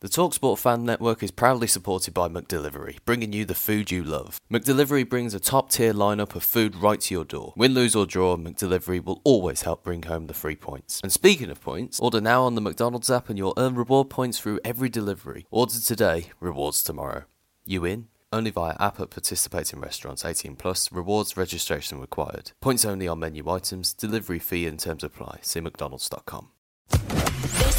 The Talksport Fan Network is proudly supported by McDelivery, bringing you the food you love. McDelivery brings a top tier lineup of food right to your door. Win, lose, or draw, McDelivery will always help bring home the free points. And speaking of points, order now on the McDonald's app and you'll earn reward points through every delivery. Order today, rewards tomorrow. You in? Only via app at participating restaurants 18 plus. Rewards registration required. Points only on menu items. Delivery fee and terms apply. See mcdonalds.com.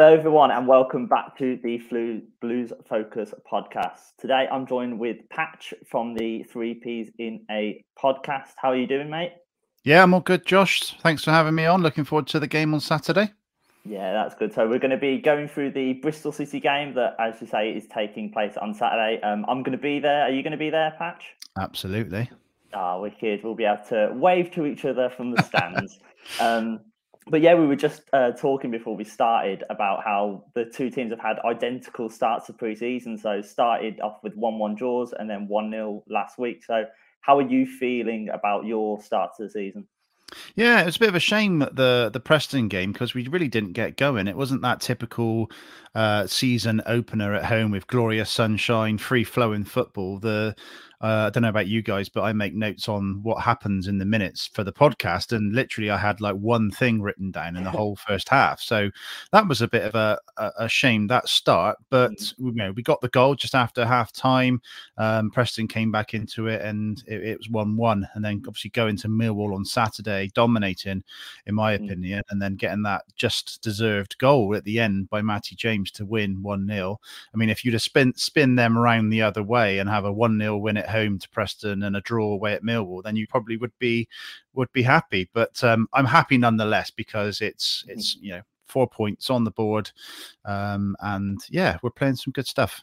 Hello, everyone, and welcome back to the Flu Blues Focus podcast. Today, I'm joined with Patch from the Three Ps in a podcast. How are you doing, mate? Yeah, I'm all good, Josh. Thanks for having me on. Looking forward to the game on Saturday. Yeah, that's good. So we're going to be going through the Bristol City game that, as you say, is taking place on Saturday. Um, I'm going to be there. Are you going to be there, Patch? Absolutely. Ah, oh, wicked. We'll be able to wave to each other from the stands. um, but yeah, we were just uh, talking before we started about how the two teams have had identical starts of preseason. So started off with one-one draws and then one-nil last week. So how are you feeling about your start to the season? Yeah, it was a bit of a shame the the Preston game because we really didn't get going. It wasn't that typical uh, season opener at home with glorious sunshine, free flowing football. The uh, I don't know about you guys, but I make notes on what happens in the minutes for the podcast, and literally I had like one thing written down in the whole first half. So that was a bit of a, a, shame that start, but mm. you know we got the goal just after half time. Um, Preston came back into it, and it, it was one-one, and then obviously going to Millwall on Saturday, dominating, in my mm. opinion, and then getting that just deserved goal at the end by Matty James to win one 0 I mean, if you'd have spin spin them around the other way and have a one 0 win at home to Preston and a draw away at Millwall, then you probably would be would be happy. But um, I'm happy nonetheless because it's it's you know four points on the board, um, and yeah, we're playing some good stuff.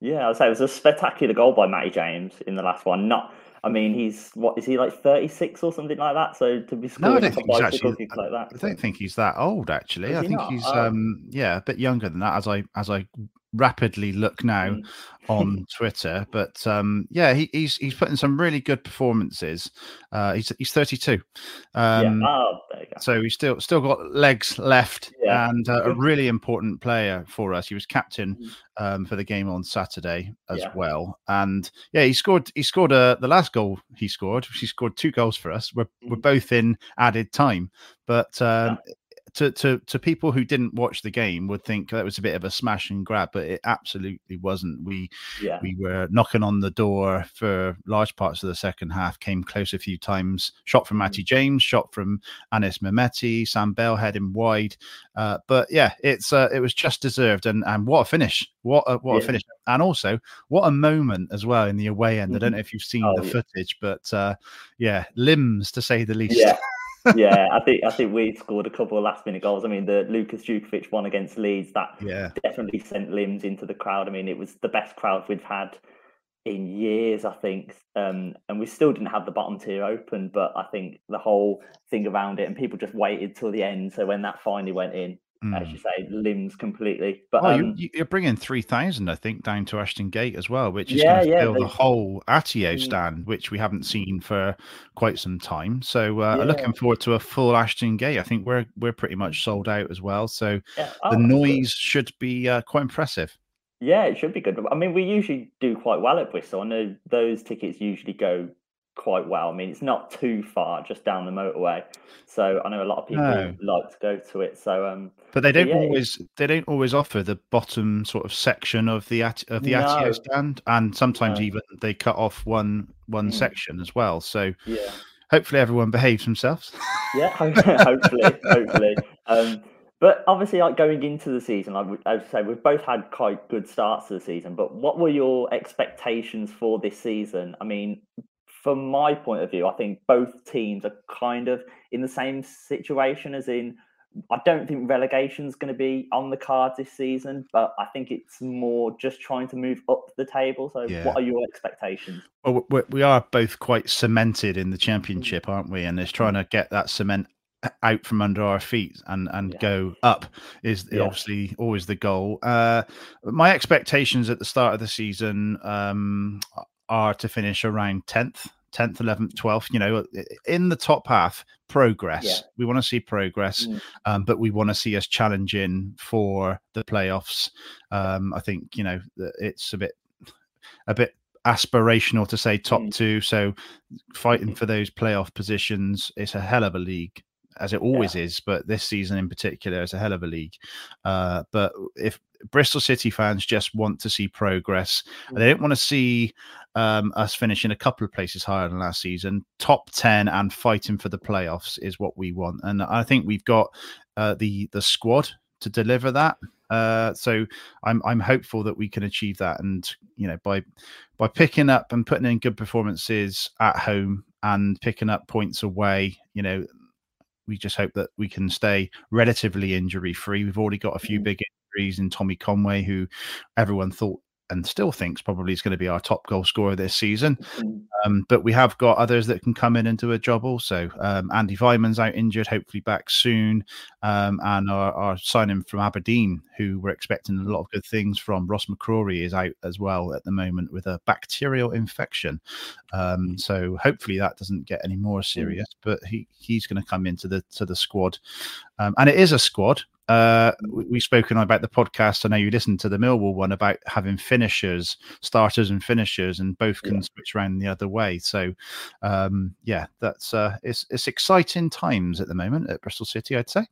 Yeah, I'd say it was a spectacular goal by Matty James in the last one. Not, I mean, he's what is he like thirty six or something like that? So to be scoring no, I don't think he's actually, like that, I don't think he's that old actually. Is I think not? he's oh. um yeah a bit younger than that. As I as I rapidly look now mm. on Twitter. But um, yeah, he, he's he's putting some really good performances. Uh, he's he's 32, um, yeah. oh, so he's still still got legs left, yeah. and uh, a really important player for us. He was captain mm. um, for the game on Saturday as yeah. well, and yeah, he scored he scored uh, the last goal he scored. He scored two goals for us. We're mm. we're both in added time, but um, to to to people who didn't watch the game would think that was a bit of a smash and grab, but it absolutely wasn't. We yeah. we were knocking on the door for large parts of the second half, came close a few times. Shot from Matty mm-hmm. James, shot from Anis Mehmeti, Sam Bell him wide. Uh, but yeah, it's uh, it was just deserved, and and what a finish! What a, what yeah. a finish! And also what a moment as well in the away end. Mm-hmm. I don't know if you've seen oh, the yeah. footage, but uh, yeah, limbs to say the least. Yeah. Yeah, I think I think we scored a couple of last minute goals. I mean, the Lucas Jutkiewicz one against Leeds that yeah. definitely sent limbs into the crowd. I mean, it was the best crowd we've had in years, I think. Um, and we still didn't have the bottom tier open, but I think the whole thing around it and people just waited till the end. So when that finally went in, mm. as you say, limbs completely. But well, um, you, are bringing three thousand, I think, down to Ashton Gate as well, which is yeah, going to yeah, fill they, the whole Atyeo mm. stand, which we haven't seen for quite some time. So uh, yeah. looking forward to a full Ashton Gate. I think we're we're pretty much sold out as well. So yeah. oh, the noise should be uh, quite impressive. Yeah, it should be good. I mean, we usually do quite well at Bristol. I know those tickets usually go quite well. I mean, it's not too far, just down the motorway. So I know a lot of people no. like to go to it. So, um, but they don't yeah, always they don't always offer the bottom sort of section of the of the no. Atyeo stand, and sometimes no. even they cut off one one mm. section as well. So yeah, hopefully everyone behaves themselves. yeah, hopefully, hopefully. Um, but obviously, like going into the season, like I would say, we've both had quite good starts to the season. But what were your expectations for this season? I mean, from my point of view, I think both teams are kind of in the same situation, as in, I don't think relegation is going to be on the cards this season, but I think it's more just trying to move up the table. So, yeah. what are your expectations? Well, we are both quite cemented in the mm. championship, aren't we? And it's trying to get that cement out from under our feet and and yeah. go up is yeah. obviously always the goal. Uh, my expectations at the start of the season um, are to finish around tenth. 10th 11th 12th you know in the top half progress yeah. we want to see progress mm. um, but we want to see us challenging for the playoffs um, i think you know it's a bit a bit aspirational to say top mm. two so fighting for those playoff positions it's a hell of a league as it always yeah. is, but this season in particular is a hell of a league. Uh, but if Bristol City fans just want to see progress, mm-hmm. they don't want to see um, us finishing a couple of places higher than last season. Top ten and fighting for the playoffs is what we want, and I think we've got uh, the the squad to deliver that. Uh, so I'm I'm hopeful that we can achieve that, and you know by by picking up and putting in good performances at home and picking up points away, you know we just hope that we can stay relatively injury free. We've already got a few mm. big injuries in Tommy Conway, who everyone thought and still thinks probably is going to be our top goal scorer this season. Mm. Um, but we have got others that can come in and do a job also. Um, Andy Weimann's out injured, hopefully back soon. Um, and our, our, signing from Aberdeen, who we're expecting a lot of good things from, Ross McCrorie is out as well at the moment with a bacterial infection. Um, so hopefully that doesn't get any more mm. serious, but he, he's going to come into the to the squad. Um, and it is a squad. Uh, we've spoken about the podcast. I know you listened to the Millwall one about having finishers, starters, and finishers, and both can yeah. switch around the other way. So, um, yeah, that's uh, it's it's exciting times at the moment at Bristol City. I'd say.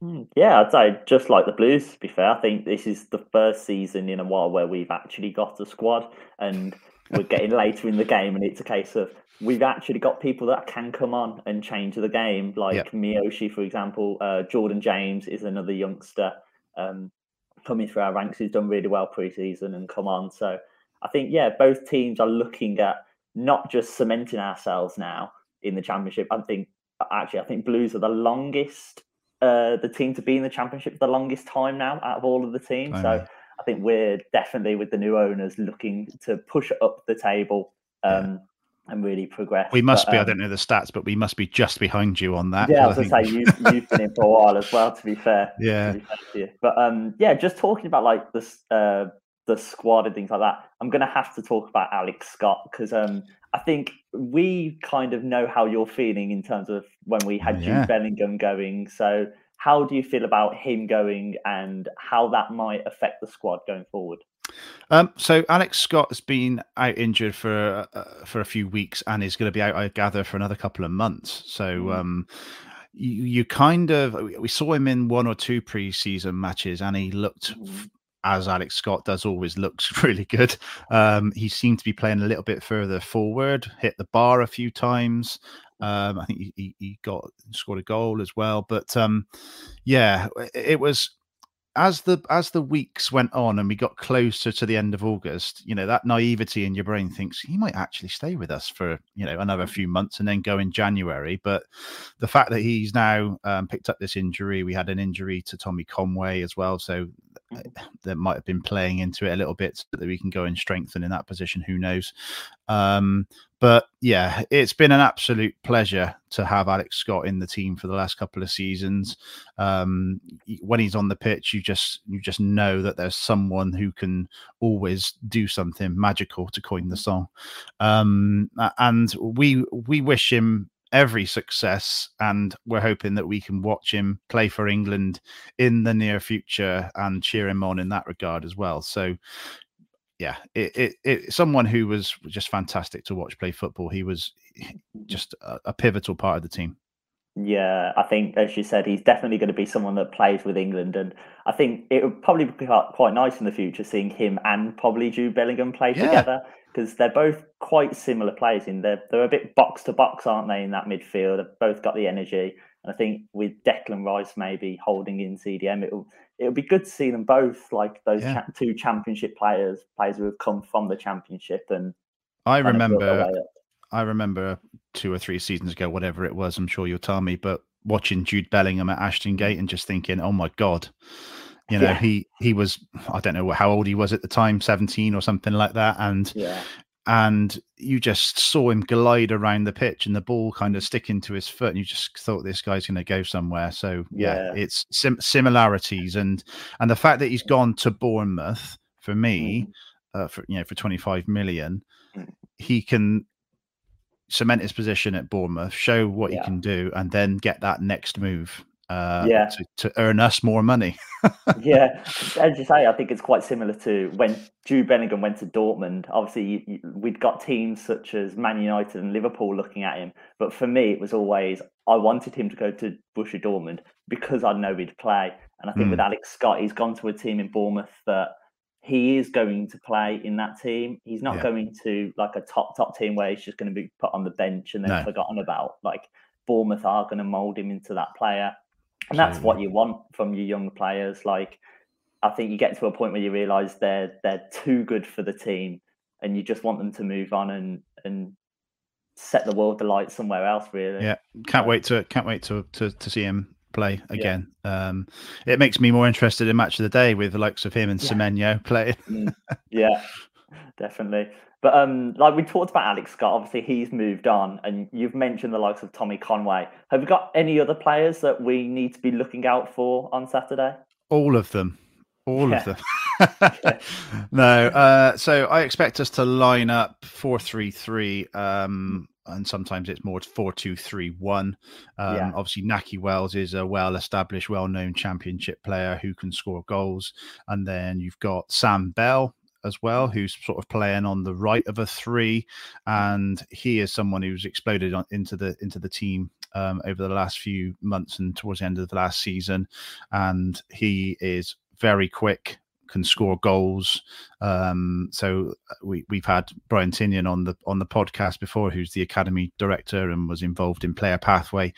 Hmm, yeah, I'd say just like the Blues. To be fair, I think this is the first season in a while where we've actually got a squad, and we're getting later in the game, and it's a case of we've actually got people that can come on and change the game, like yep. Miyoshi, for example. Uh, Jordan James is another youngster um, coming through our ranks who's done really well preseason and come on. So I think, yeah, both teams are looking at not just cementing ourselves now in the championship. I think actually, I think Blues are the longest, uh, the team to be in the championship the longest time now out of all of the teams. so I think we're definitely with the new owners looking to push up the table. Um, yeah and really progress. We must but, be. Um, I don't know the stats, but we must be just behind you on that. Yeah, I was to say you've, you've been in for a while as well. To be fair, yeah. Be fair but um, yeah, just talking about like this, uh, the squad and things like that. I'm going to have to talk about Alex Scott because um, I think we kind of know how you're feeling in terms of when we had yeah. Jude Bellingham going. So, how do you feel about him going, and how that might affect the squad going forward? Um, so Alex Scott has been out injured for uh, for a few weeks and is going to be out, I gather, for another couple of months. So mm. um, you, you, kind of we saw him in one or two preseason matches, and he looked. Mm. As Alex Scott does, always looks really good. Um, he seemed to be playing a little bit further forward, hit the bar a few times. Um, I think he, he, got scored a goal as well. But um, yeah, it was as the as the weeks went on and we got closer to the end of August, you know, that naivety in your brain thinks he might actually stay with us for you know another few months and then go in January. But the fact that he's now um, picked up this injury, we had an injury to Tommy Conway as well, so mm. That might have been playing into it a little bit so that we can go and strengthen in that position. Who knows? Um, but yeah, it's been an absolute pleasure to have Alex Scott in the team for the last couple of seasons. Um, when he's on the pitch, you just you just know that there's someone who can always do something magical, to coin the song. Um, and we we wish him every success and we're hoping that we can watch him play for England in the near future and cheer him on in that regard as well so yeah, it, it, it, someone who was just fantastic to watch play football. He was just a, a, pivotal part of the team. Yeah, I think, as you said, he's definitely going to be someone that plays with England, and I think it would probably be quite nice in the future seeing him and probably Jude Bellingham play yeah. together because they're both quite similar players. In they're they're a bit box to box, aren't they? In that midfield, they've both got the energy, and I think with Declan Rice maybe holding in CDM, it'll it'll be good to see them both like those yeah. cha- two championship players, players who have come from the championship. And I remember, I remember two or three seasons ago, whatever it was. I'm sure you'll tell me, but watching Jude Bellingham at Ashton Gate and just thinking, oh my god. You know, yeah. he he was I don't know how old he was at the time, 17 or something like that. And yeah and you just saw him glide around the pitch and the ball kind of sticking to his foot and you just thought this guy's going to go somewhere so yeah, yeah. it's sim- similarities and and the fact that he's gone to bournemouth for me mm. uh, for you know for 25 million mm. he can cement his position at bournemouth show what yeah. he can do and then get that next move uh, yeah. to, to earn us more money. yeah, as you say, I think it's quite similar to when Jude Bellingham went to Dortmund. Obviously, you, you, we'd got teams such as Man United and Liverpool looking at him, but for me, it was always I wanted him to go to Borussia Dortmund because I know he'd play. And I think mm. with Alex Scott, he's gone to a team in Bournemouth that he is going to play in that team. He's not yeah. going to like a top top team where he's just going to be put on the bench and then no. forgotten about. Like Bournemouth are going to mold him into that player and that's what you want from your young players. Like, I think you get to a point where you realise they're they're too good for the team, and you just want them to move on and and set the world alight somewhere else. Really, yeah. Can't wait to can't wait to to, to see him play again. Yeah. Um, it makes me more interested in match of the day with the likes of him and yeah. Semenyo playing. Mm. yeah, definitely. But um, like we talked about Alex Scott, obviously he's moved on, and you've mentioned the likes of Tommy Conway. Have you got any other players that we need to be looking out for on Saturday? All of them. All yeah. of them. no. Uh, so I expect us to line up four three three. Um, and sometimes it's more four two three one. Um, yeah. Obviously, Nahki Wells is a well-established, well-known championship player who can score goals, and then you've got Sam Bell, as well, who's sort of playing on the right of a three, and he is someone who's exploded on, into the into the team um, over the last few months and towards the end of the last season, and he is very quick, can score goals. Um, so uh, we we've had Brian Tinnion on the on the podcast before, who's the academy director and was involved in player pathway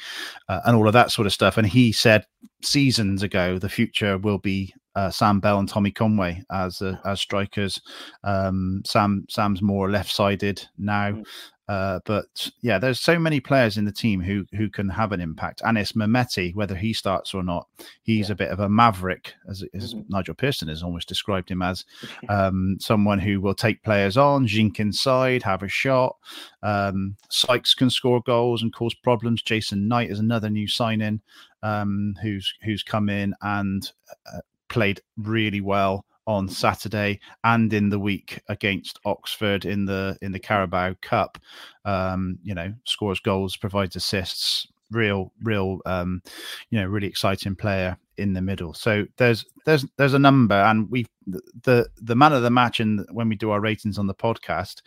uh, and all of that sort of stuff. And he said seasons ago the future will be uh, Sam Bell and Tommy Conway as uh, as strikers. Um, Sam Sam's more left sided now, mm. uh, but yeah, there's so many players in the team who who can have an impact. Anis Mehmeti, whether he starts or not, he's yeah. a bit of a maverick, as, as mm-hmm. Nigel Pearson has almost described him as um, someone who will take players on, jink inside, have a shot. Um, Sykes can score goals and cause problems. Jason Knight is another new signing um, who's who's come in and uh, played really well on Saturday and in the week against Oxford in the in the Carabao Cup. Um, you know, scores goals, provides assists. Real, real, um, you know, really exciting player in the middle. So there's there's there's a number, and we the the man of the match, and when we do our ratings on the podcast,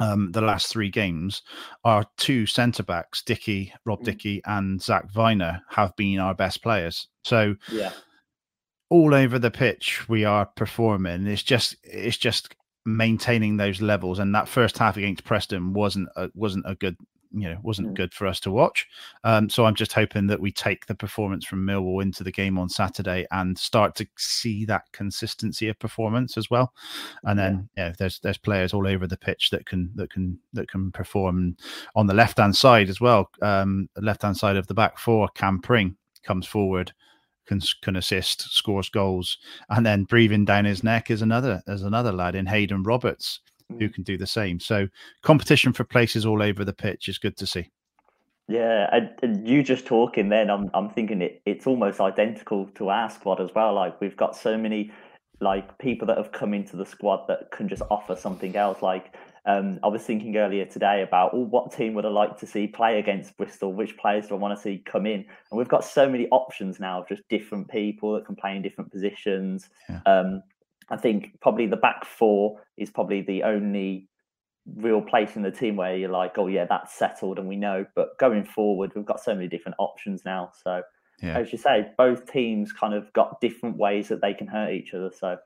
um, the last three games, our two centre backs, Dickie, Rob mm. Dickie, and Zak Vyner, have been our best players. So yeah all over the pitch we are performing. It's just it's just maintaining those levels. And that first half against Preston wasn't a, wasn't a good you know wasn't mm. good for us to watch. Um, so I'm just hoping that we take the performance from Millwall into the game on Saturday and start to see that consistency of performance as well. And then yeah, there's there's players all over the pitch that can that can that can perform on the left hand side as well. Um, left hand side of the back four, Cam Pring comes forward can can assist, scores goals, and then breathing down his neck is another as another lad in Haydon Roberts who mm. can do the same. So competition for places all over the pitch is good to see. Yeah, and, and you just talking then, I'm I'm thinking it, it's almost identical to our squad as well. Like we've got so many like people that have come into the squad that can just offer something else. Like um, I was thinking earlier today about oh, what team would I like to see play against Bristol? Which players do I want to see come in? And we've got so many options now of just different people that can play in different positions. Yeah. Um, I think probably the back four is probably the only real place in the team where you're like, oh yeah, that's settled and we know. But going forward, we've got so many different options now. So yeah. as you say, both teams kind of got different ways that they can hurt each other. So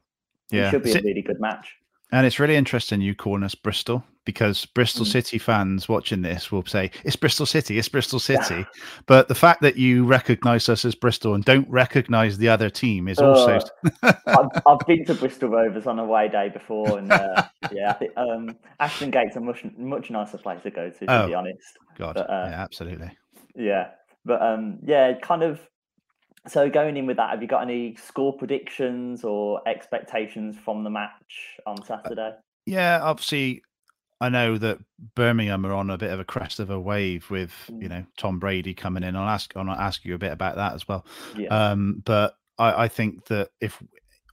yeah. it should be a really good match. And it's really interesting you calling us Bristol because Bristol mm. City fans watching this will say, it's Bristol City, it's Bristol City. Yeah. But the fact that you recognize us as Bristol and don't recognize the other team is uh, also. I've, I've, been to Bristol Rovers on a away day before. And uh, yeah, I think um, Ashton Gate's a much, much nicer place to go to, to oh, be honest. God. But, uh, yeah, absolutely. Yeah. But um, yeah, kind of so going in with that, have you got any score predictions or expectations from the match on uh, Saturday? Yeah, obviously, I know that Birmingham are on a bit of a crest of a wave with mm. you know Tom Brady coming in. I'll ask I'll ask you a bit about that as well. Yeah. Um, but I, I think that if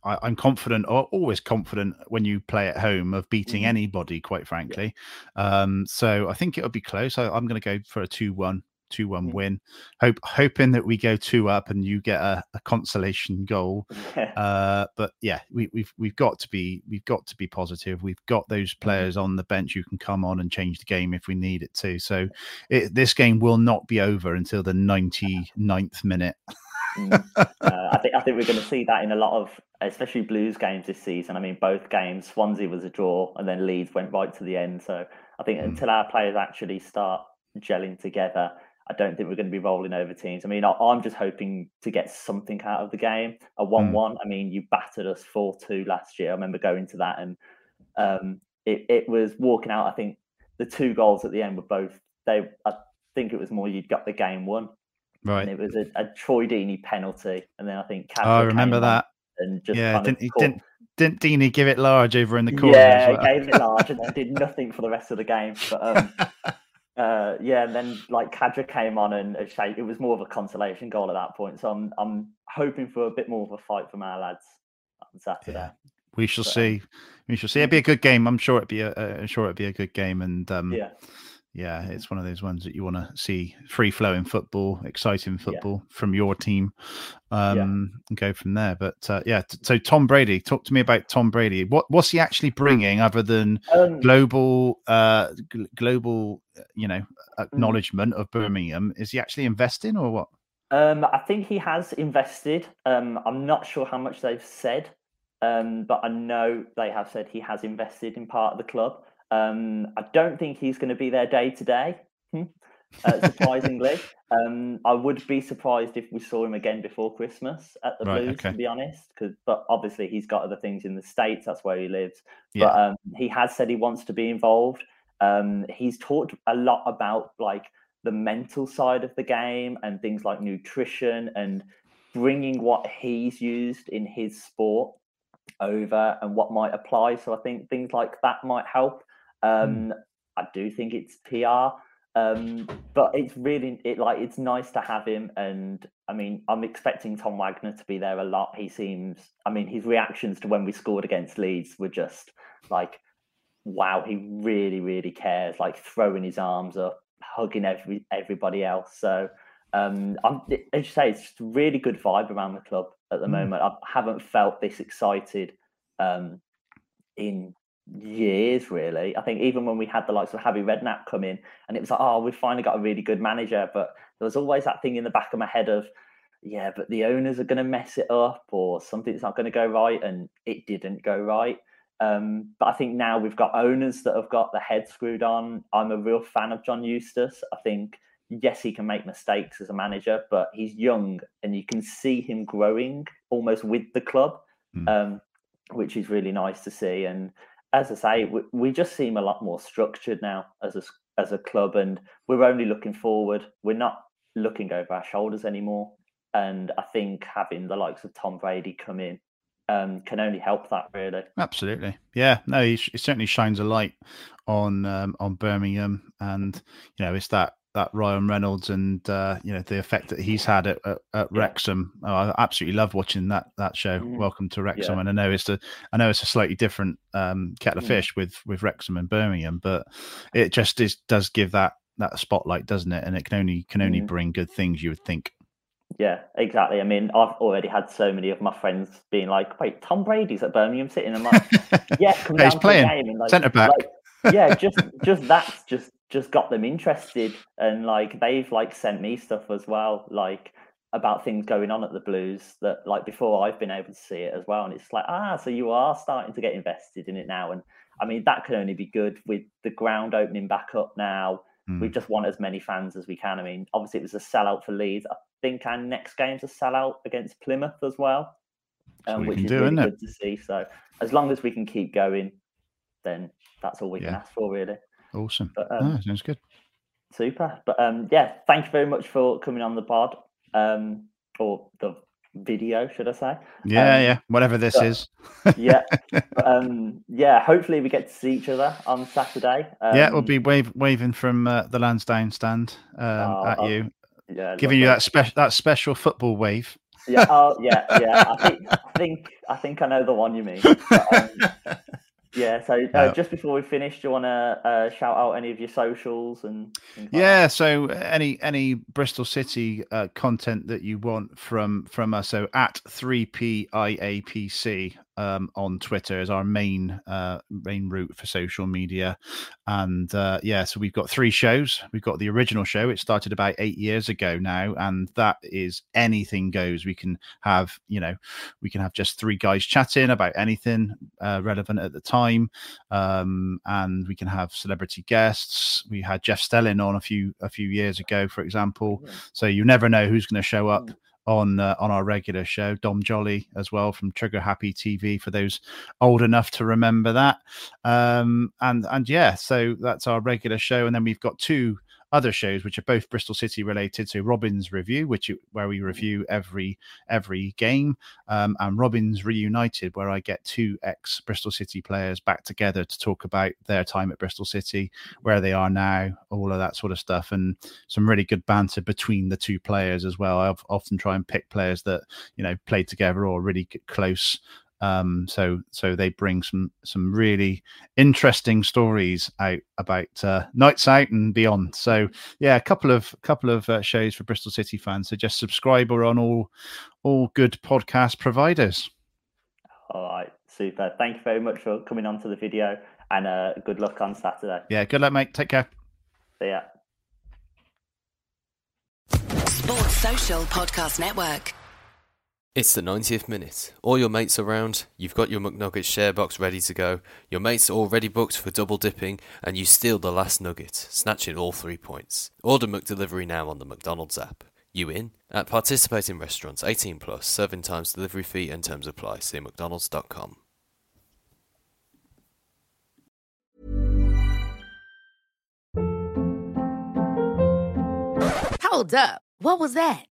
I, am confident, or always confident when you play at home of beating mm. anybody, quite frankly. Yeah. Um, so I think it'll be close. I, am going to go for a two-one two one win. Hope hoping that we go two up and you get a, a consolation goal. uh, but yeah, we, we've we've got to be we've got to be positive. We've got those mm-hmm. players on the bench who can come on and change the game if we need it to. So it, this game will not be over until the 99th minute. mm. uh, I think I think we're going to see that in a lot of, especially Blues games this season. I mean, both games, Swansea was a draw, and then Leeds went right to the end. So I think mm. until our players actually start gelling together, I don't think we're going to be rolling over teams. I mean, I'm just hoping to get something out of the game. A hmm. one-one. Mm. I mean, you battered us four-two last year. I remember going to that, and um, it, it was walking out. I think the two goals at the end were both. They, I think it was more you'd got the game won. Right. And it was a, a Troy Deeney penalty, and then I think. oh, I remember that. And just yeah, didn't, didn't didn't Deeney give it large over in the corner? Yeah, well? gave it large and then did nothing for the rest of the game. But um, uh, yeah, and then like Khadra came on and it was more of a consolation goal at that point. So I'm I'm hoping for a bit more of a fight from our lads on Saturday. Yeah. We shall but, see. We shall see. It'd be a good game. I'm sure it'd be a, a sure it'd be a good game. And um, yeah, yeah, it's one of those ones that you want to see free flowing football, exciting football yeah. from your team, um, yeah. and go from there. But uh, yeah, t- so Tom Brady, talk to me about Tom Brady. What what's he actually bringing other than um, global, uh, g- global, uh, you know, mm. acknowledgement of Birmingham? Is he actually investing or what? Um, I think he has invested. Um, I'm not sure how much they've said, um, but I know they have said he has invested in part of the club. Um, I don't think he's going to be there day to day. Hmm, uh, surprisingly, um, I would be surprised if we saw him again before Christmas at the right, Blues. Okay. To be honest, because but obviously he's got other things in the states. That's where he lives. Yeah. But um, he has said he wants to be involved. Um, he's talked a lot about like the mental side of the game and things like nutrition and bringing what he's used in his sport over and what might apply. So I think things like that might help. Um, mm. I do think it's PR, um, but it's really it like it's nice to have him. And I mean, I'm expecting Tom Wagner to be there a lot. He seems, I mean, his reactions to when we scored against Leeds were just like, wow, he really, really cares. Like throwing his arms up, hugging every everybody else. So. Um, I'm, as you say, it's just a really good vibe around the club at the mm. moment. I haven't felt this excited um, in years, really. I think even when we had the likes of Harry Redknapp come in, and it was like, oh, we've finally got a really good manager. But there was always that thing in the back of my head of, yeah, but the owners are going to mess it up, or something's not going to go right, and it didn't go right. Um, but I think now we've got owners that have got the head screwed on. I'm a real fan of John Eustace. I think yes, he can make mistakes as a manager, but he's young and you can see him growing almost with the club, mm. um, which is really nice to see. And as I say, we, we just seem a lot more structured now as a as a club, and we're only looking forward. We're not looking over our shoulders anymore. And I think having the likes of Tom Brady come in um, can only help that really. Absolutely, yeah. No, he, certainly shines a light on um, on Birmingham, and you know it's that that Ryan Reynolds and uh, you know the effect that he's had at, at, at yeah. Wrexham. Oh, I absolutely love watching that that show. Mm. Welcome to Wrexham, yeah. and I know it's a I know it's a slightly different um, kettle of mm. fish with with Wrexham and Birmingham, but it just is, does give that that spotlight, doesn't it? And it can only can only mm. bring good things. You would think. Yeah, exactly. I mean, I've already had so many of my friends being like, "Wait, Tom Brady's at Birmingham City," and I'm like, "Yeah, come down to playing. the game." And like, centre back. Like, yeah, just just that's just just got them interested, and like they've like sent me stuff as well, like about things going on at the Blues that like before I've been able to see it as well, and it's like, ah, so you are starting to get invested in it now, and I mean that can only be good with the ground opening back up now. Mm. We just want as many fans as we can. I mean, obviously it was a sellout for Leeds. I think our next game's a sellout against Plymouth as well, um, which is do, really good to see. So as long as we can keep going, then that's all we yeah. can ask for, really. Awesome. But, um, oh, sounds good. Super. But um, yeah, thank you very much for coming on the pod um, or the video, should I say? Yeah, um, yeah, whatever this is. yeah, um, yeah. Hopefully, we get to see each other on Saturday. Um, yeah, we'll be wave, waving from uh, the Lansdown stand um, oh, at oh, you. Yeah, giving you that special that special football wave. yeah, oh, yeah, yeah. I think, I think, I think I know the one you mean. But, um, yeah. So uh, just before we finish, do you want to uh, shout out any of your socials and? yeah. Like so any any Bristol City uh, content that you want from from us. So at three P I A P C um, on Twitter as our main uh, main route for social media. And uh, yeah, so we've got three shows. We've got the original show. It started about eight years ago now, and that is anything goes. We can have you know we can have just three guys chatting about anything uh, relevant at the time, um, and we can have celebrity guests. We had Jeff Stelling on a few a few years ago, for example. So you never know who's going to show up on uh, on our regular show. Dom Jolly as well from Trigger Happy TV for those old enough to remember that. Um, and and yeah, so that's our regular show, and then we've got two other shows which are both Bristol City related. So Robin's Review, which where we review every every game, um, and Robin's Reunited, where I get two ex Bristol City players back together to talk about their time at Bristol City, where they are now, all of that sort of stuff, and some really good banter between the two players as well. I often try and pick players that you know played together or really close um, so so they bring some some really interesting stories out about uh, nights out and beyond. So yeah, a couple of couple of uh, shows for Bristol City fans. So just subscribe or on all all good podcast providers. All right, super. Thank you very much for coming on to the video, and uh, good luck on Saturday. Yeah, good luck, mate. Take care. See ya. Sports Social Podcast Network. It's the 90th minute. All your mates are around, you've got your McNuggets share box ready to go, your mates are already booked for double dipping, and you steal the last nugget, snatching all three points. Order McDelivery now on the McDonald's app. You in? At participating restaurants, 18 plus, serving times, delivery fee, and terms apply. See McDonald's.com. Hold up. What was that?